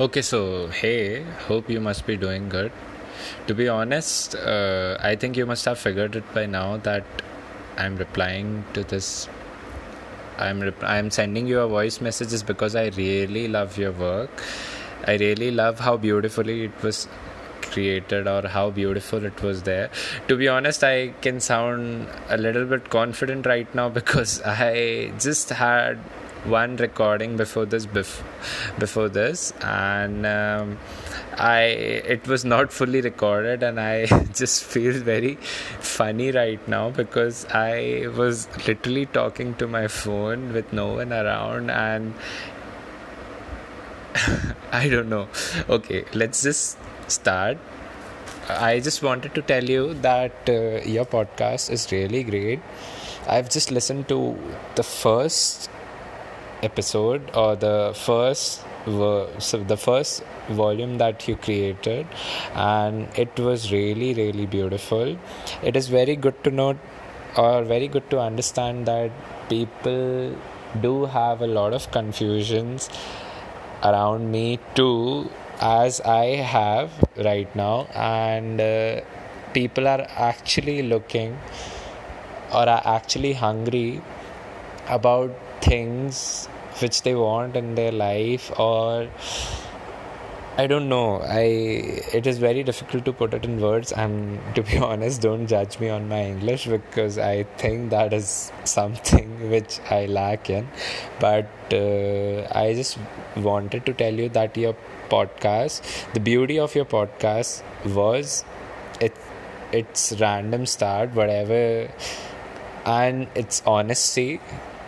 Okay, so hey, hope you must be doing good. To be honest, uh, I think you must have figured it by now that I'm replying to this. I'm rep- I'm sending you a voice messages because I really love your work. I really love how beautifully it was created or how beautiful it was there. To be honest, I can sound a little bit confident right now because I just had one recording before this bef- before this and um, i it was not fully recorded and i just feel very funny right now because i was literally talking to my phone with no one around and i don't know okay let's just start I just wanted to tell you that uh, your podcast is really great. I've just listened to the first episode or the first so the first volume that you created and it was really really beautiful. It is very good to know or very good to understand that people do have a lot of confusions around me too as i have right now and uh, people are actually looking or are actually hungry about things which they want in their life or I don't know. I it is very difficult to put it in words and to be honest don't judge me on my English because I think that is something which I lack in but uh, I just wanted to tell you that your podcast the beauty of your podcast was it it's random start whatever and it's honesty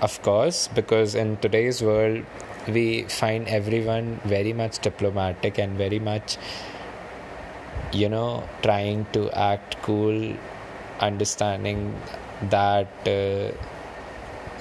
of course, because in today's world, we find everyone very much diplomatic and very much, you know, trying to act cool, understanding that. Uh,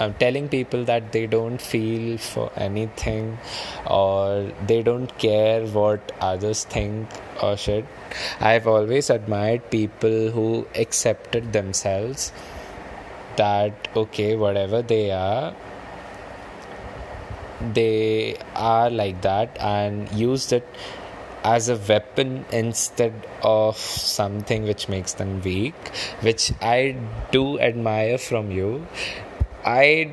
I'm telling people that they don't feel for anything or they don't care what others think or should. I've always admired people who accepted themselves that okay whatever they are they are like that and use it as a weapon instead of something which makes them weak which i do admire from you. I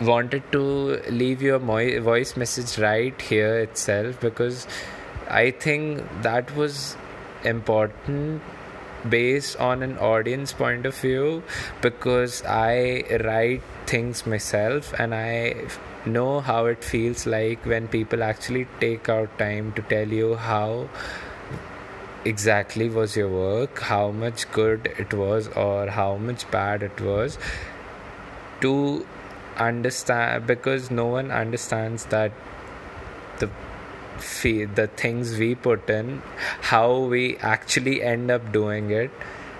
wanted to leave your voice message right here itself because i think that was important based on an audience point of view because I write things myself and I know how it feels like when people actually take out time to tell you how exactly was your work, how much good it was, or how much bad it was to understand because no one understands that the the things we put in, how we actually end up doing it.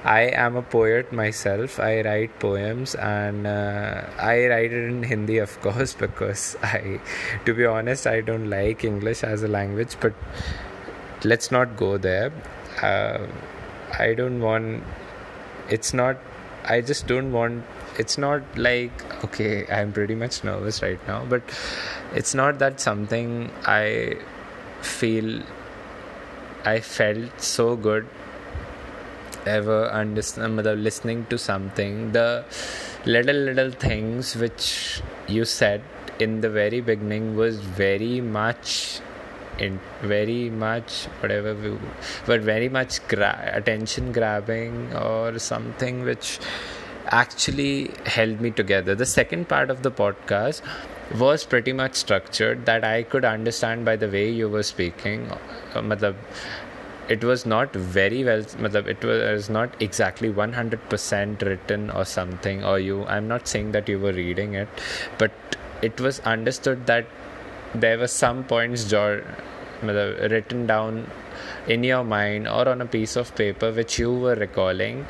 I am a poet myself. I write poems and uh, I write it in Hindi, of course, because I, to be honest, I don't like English as a language. But let's not go there. Uh, I don't want. It's not. I just don't want. It's not like okay. I'm pretty much nervous right now, but it's not that something I feel I felt so good ever understand listening to something. The little little things which you said in the very beginning was very much in very much whatever we, but very much gra- attention grabbing or something which actually held me together. The second part of the podcast was pretty much structured that I could understand by the way you were speaking. Uh, it was not very well it was not exactly 100% written or something or you i'm not saying that you were reading it but it was understood that there were some points written down in your mind or on a piece of paper which you were recalling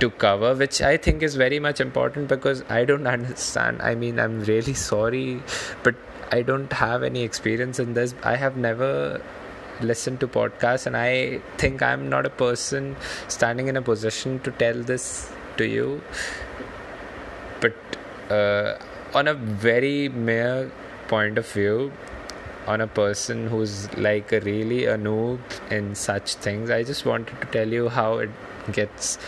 to cover, which I think is very much important because I don't understand. I mean, I'm really sorry, but I don't have any experience in this. I have never listened to podcasts, and I think I'm not a person standing in a position to tell this to you. But uh, on a very mere point of view, on a person who's like really a noob in such things. I just wanted to tell you how it gets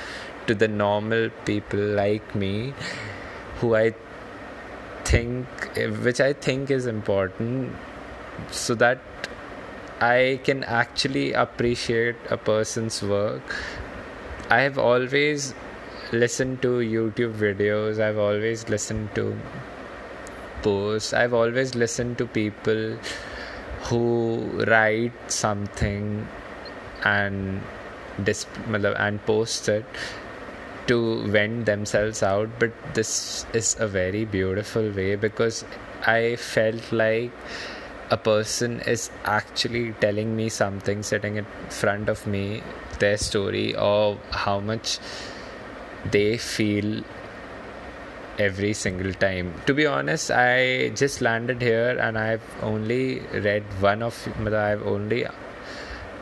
to the normal people like me, who I think, which I think is important, so that I can actually appreciate a person's work. I have always listened to YouTube videos, I've always listened to posts, I've always listened to people who write something and disp- and post it to vent themselves out but this is a very beautiful way because i felt like a person is actually telling me something sitting in front of me their story or how much they feel every single time. To be honest i just landed here and i've only read one of i've only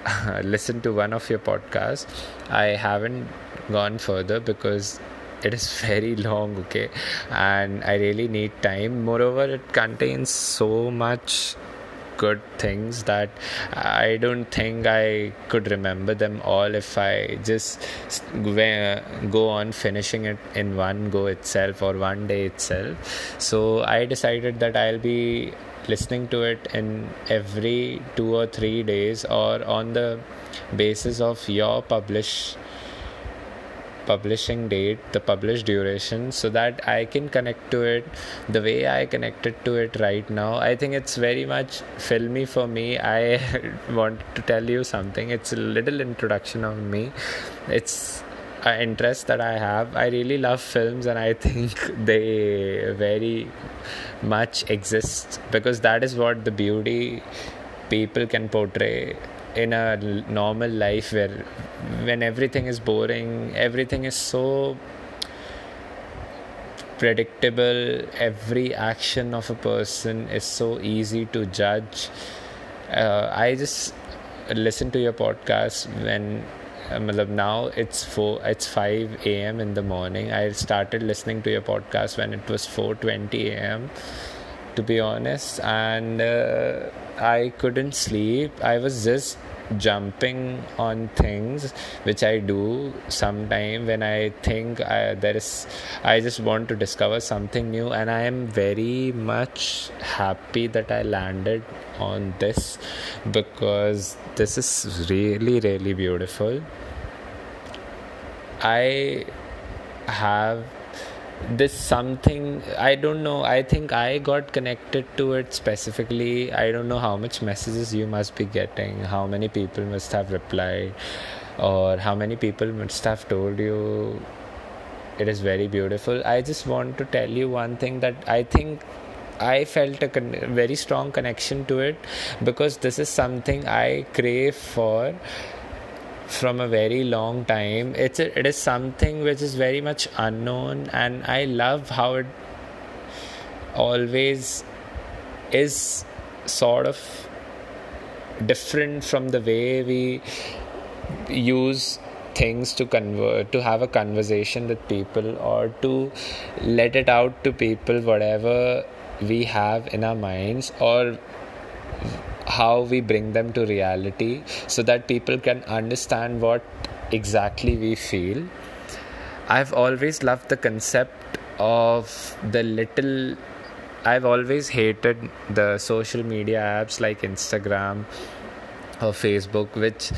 listened to one of your podcasts. I haven't gone further because it is very long okay? And i really need time. Moreover it contains so much good things that I don't think I could remember them all if I just go on finishing it in one go itself or one day itself. So I decided that I'll be listening to it in every two or three days or on the basis of your publish publishing date, the published duration, so that I can connect to it the way I connected to it right now. I think it's very much filmy for me. I want to tell you something. It's a little introduction of me. It's an interest that I have. I really love films, and I think they very much exist because that is what the beauty people can portray in a normal life where when everything is boring everything is so predictable every action of a person is so easy to judge. Uh, i just listen to your podcast when uh, now it's 4 it's 5 a.m in the morning. I started listening to your podcast when it was 4.20 a.m to be honest. And uh, i couldn't sleep. I was just jumping on things which i do sometime when i think I, there is i just want to discover something new. And i am very much happy that i landed on this because this is really really beautiful. I have this something i don't know. I think i got connected to it specifically. I don't know how much messages you must be getting how many people must have replied or how many people must have told you it is very beautiful. I just want to tell you one thing that i think I felt a con- very strong connection to it because this is something I crave for from a very long time. It's a, it is something which is very much unknown, and I love how it always is sort of different from the way we use things to convert to have a conversation with people or to let it out to people whatever we have in our minds or how we bring them to reality so that people can understand what exactly we feel. I've always loved the concept of the little. I've always hated the social media apps like Instagram or Facebook, which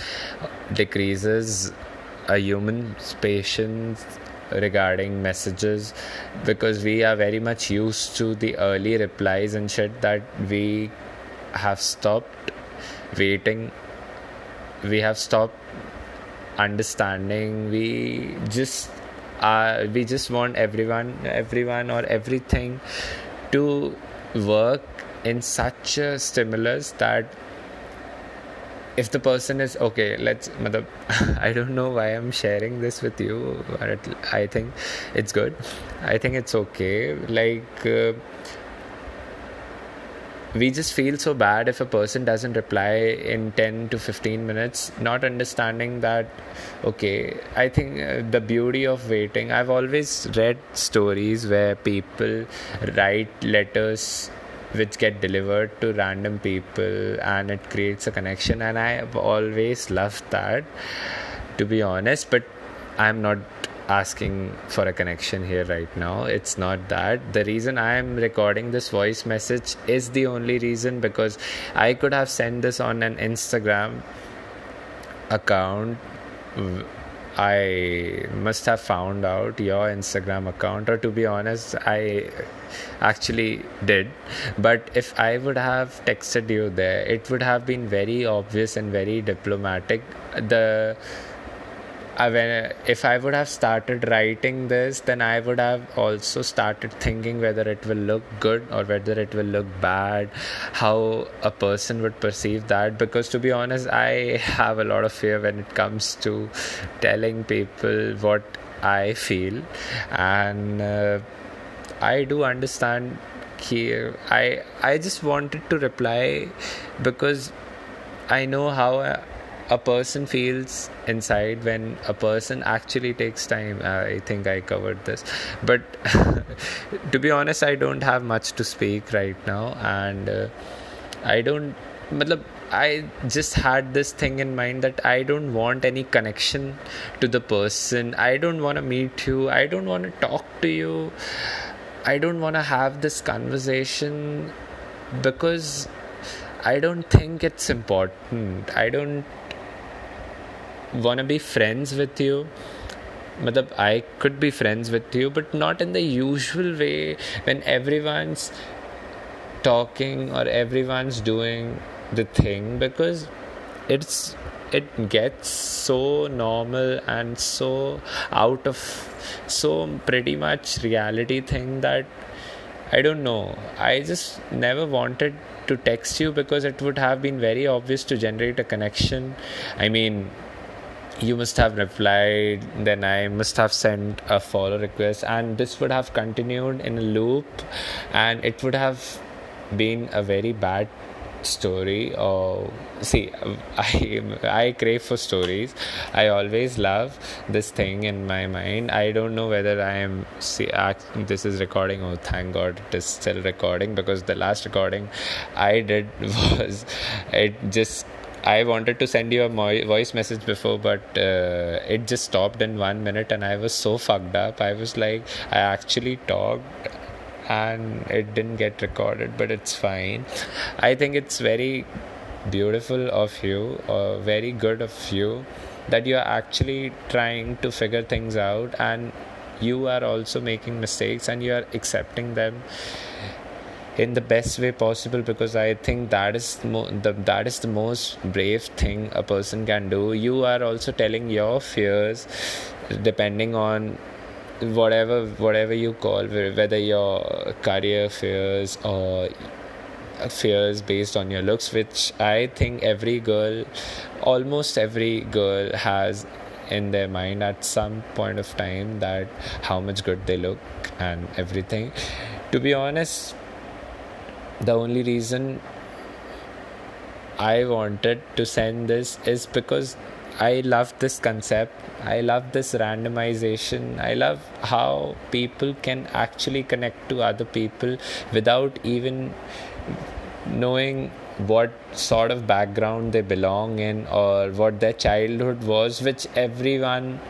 decreases a human's patience regarding messages because we are very much used to the early replies and shit that we have stopped waiting. We have stopped understanding. We just uh, we just want everyone everyone or everything to work in such a stimulus that if the person is okay let's i don't know why i'm sharing this with you but i think it's good. I think it's okay. Like uh, we just feel so bad if a person doesn't reply in 10 to 15 minutes not understanding that okay i think uh, the beauty of waiting i've always read stories where people write letters which get delivered to random people and it creates a connection and i have always loved that to be honest but i'm not asking for a connection here right now it's not that the reason i am recording this voice message is the only reason because i could have sent this on an instagram account I must have found out your Instagram account, or to be honest, I actually did. But if I would have texted you there, it would have been very obvious and very diplomatic. The if I would have started writing this, then I would have also started thinking whether it will look good or whether it will look bad, how a person would perceive that. Because to be honest, I have a lot of fear when it comes to telling people what I feel, and uh, I do understand here. I I just wanted to reply because I know how a person feels inside when a person actually takes time. I think I covered this, but to be honest, I don't have much to speak right now, and uh, I don't. I just had this thing in mind that I don't want any connection to the person. I don't want to meet you. I don't want to talk to you. I don't want to have this conversation because I don't think it's important. I don't wanna be friends with you Matlab, I could be friends with you, but not in the usual way when everyone's talking or everyone's doing the thing because it's it gets so normal and so out of so pretty much reality thing that I don't know. I just never wanted to text you because it would have been very obvious to generate a connection. I mean, you must have replied then i must have sent a follow request and this would have continued in a loop and it would have been a very bad story or see i i crave for stories. I always love this thing in my mind. I don't know whether i am see this is recording oh thank god it is still recording because the last recording i did was it just I wanted to send you a voice message before, but uh, it just stopped in one minute, and I was so fucked up. I was like, I actually talked and it didn't get recorded, but it's fine. I think it's very beautiful of you, or very good of you, that you are actually trying to figure things out and you are also making mistakes and you are accepting them in the best way possible because I think that is mo- the that is the most brave thing a person can do. You are also telling your fears, depending on whatever whatever you call whether your career fears or fears based on your looks which i think every girl almost every girl has in their mind at some point of time that how much good they look and everything to be honest the only reason I wanted to send this is because I love this concept. I love this randomization. I love how people can actually connect to other people without even knowing what sort of background they belong in or what their childhood was, which everyone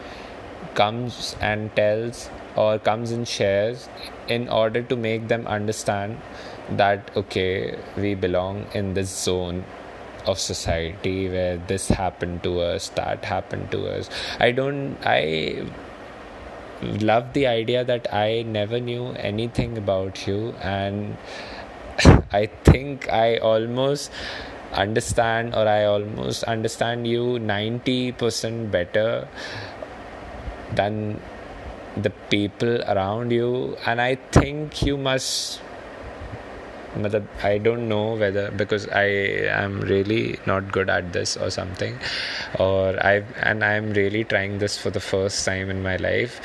comes and tells or comes and shares in order to make them understand that okay we belong in this zone of society where this happened to us that happened to us. I don't i love the idea that i never knew anything about you and i think i almost understand or i almost understand you 90% better than the people around you. And i think you must I don't know whether because I am really not good at this or something, or I and I'm really trying this for the first time in my life,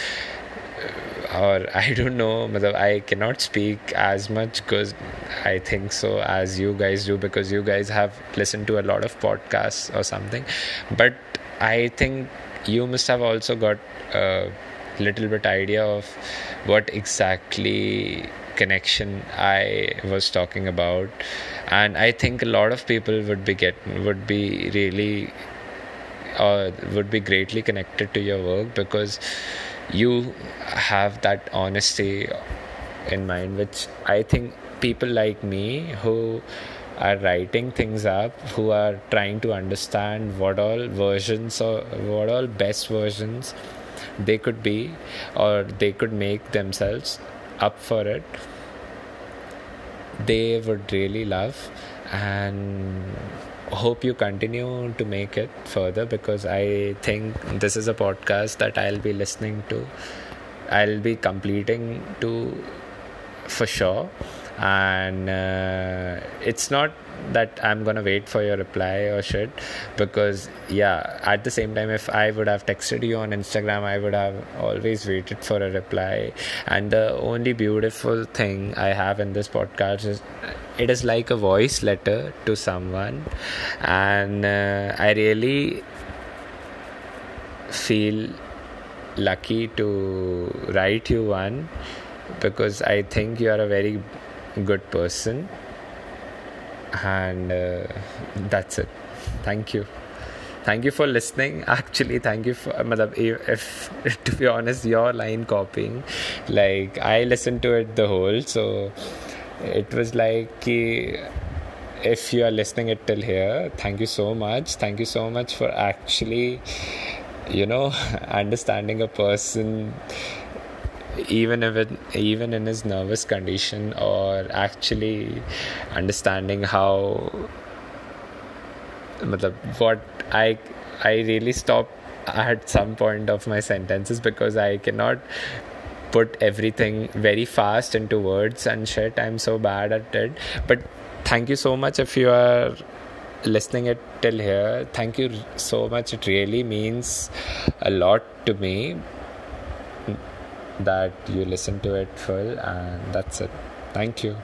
or I don't know. I cannot speak as much because I think so as you guys do because you guys have listened to a lot of podcasts or something, but I think you must have also got a little bit idea of what exactly connection I was talking about, and I think a lot of people would be get would be really uh, would be greatly connected to your work because you have that honesty in mind, which I think people like me who are writing things up, who are trying to understand what all versions or what all best versions they could be or they could make themselves up for it they would really love and hope you continue to make it further because I think this is a podcast that I'll be listening to. I'll be completing to for sure and uh, it's not that i'm gonna wait for your reply or shit because yeah at the same time if i would have texted you on instagram i would have always waited for a reply. And the only beautiful thing i have in this podcast is it is like a voice letter to someone. And uh, i really feel lucky to write you one because i think you are a very good person and uh, that's it. Thank you. Thank you for listening. Actually thank you for if, if to be honest your line copying like i listened to it the whole so it was like if you are listening it till here thank you so much. Thank you so much for actually you know understanding a person even if it, even in his nervous condition or actually understanding how what I I really stop at some point of my sentences because I cannot put everything very fast into words and shit I'm so bad at it. But thank you so much if you are listening it till here. Thank you so much. It really means a lot to me that you listen to it full and that's it. Thank you